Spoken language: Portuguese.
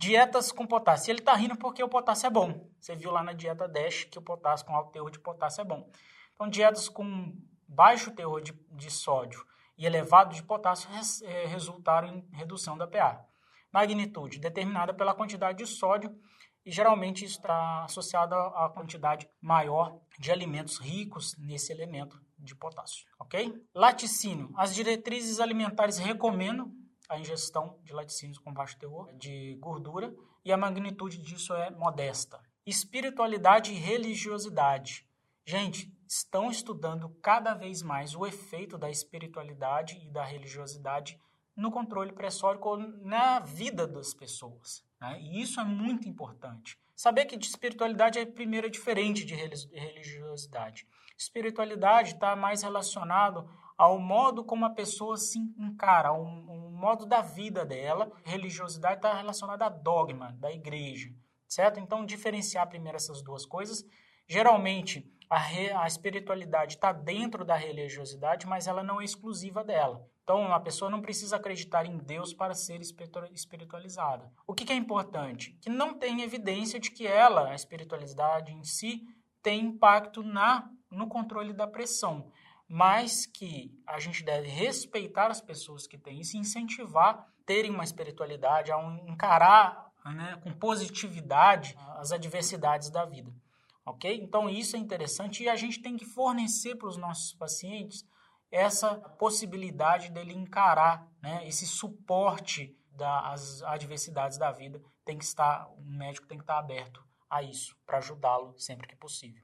Dietas com potássio. Ele está rindo porque o potássio é bom. Você viu lá na dieta DASH que o potássio com alto teor de potássio é bom. Então, dietas com baixo teor de, de sódio e elevado de potássio res, é, resultaram em redução da pH. Magnitude determinada pela quantidade de sódio e geralmente está associado à quantidade maior de alimentos ricos nesse elemento de potássio, ok? Laticínio. As diretrizes alimentares recomendam a ingestão de laticínios com baixo teor de gordura e a magnitude disso é modesta. Espiritualidade e religiosidade. Gente, estão estudando cada vez mais o efeito da espiritualidade e da religiosidade no controle pressórico na vida das pessoas. Né? E isso é muito importante. Saber que de espiritualidade é primeiro é diferente de religiosidade. Espiritualidade está mais relacionado ao modo como a pessoa se encara, ao modo da vida dela. Religiosidade está relacionada a dogma da igreja, certo? Então, diferenciar primeiro essas duas coisas. Geralmente, a, re, a espiritualidade está dentro da religiosidade, mas ela não é exclusiva dela. Então, a pessoa não precisa acreditar em Deus para ser espiritualizada. O que, que é importante? Que não tem evidência de que ela, a espiritualidade em si, tem impacto na, no controle da pressão, mas que a gente deve respeitar as pessoas que têm e incentivar terem uma espiritualidade, a encarar né, com positividade as adversidades da vida. Ok? Então, isso é interessante e a gente tem que fornecer para os nossos pacientes essa possibilidade dele encarar né, esse suporte das adversidades da vida. Tem que estar, o médico tem que estar aberto a isso para ajudá-lo sempre que possível.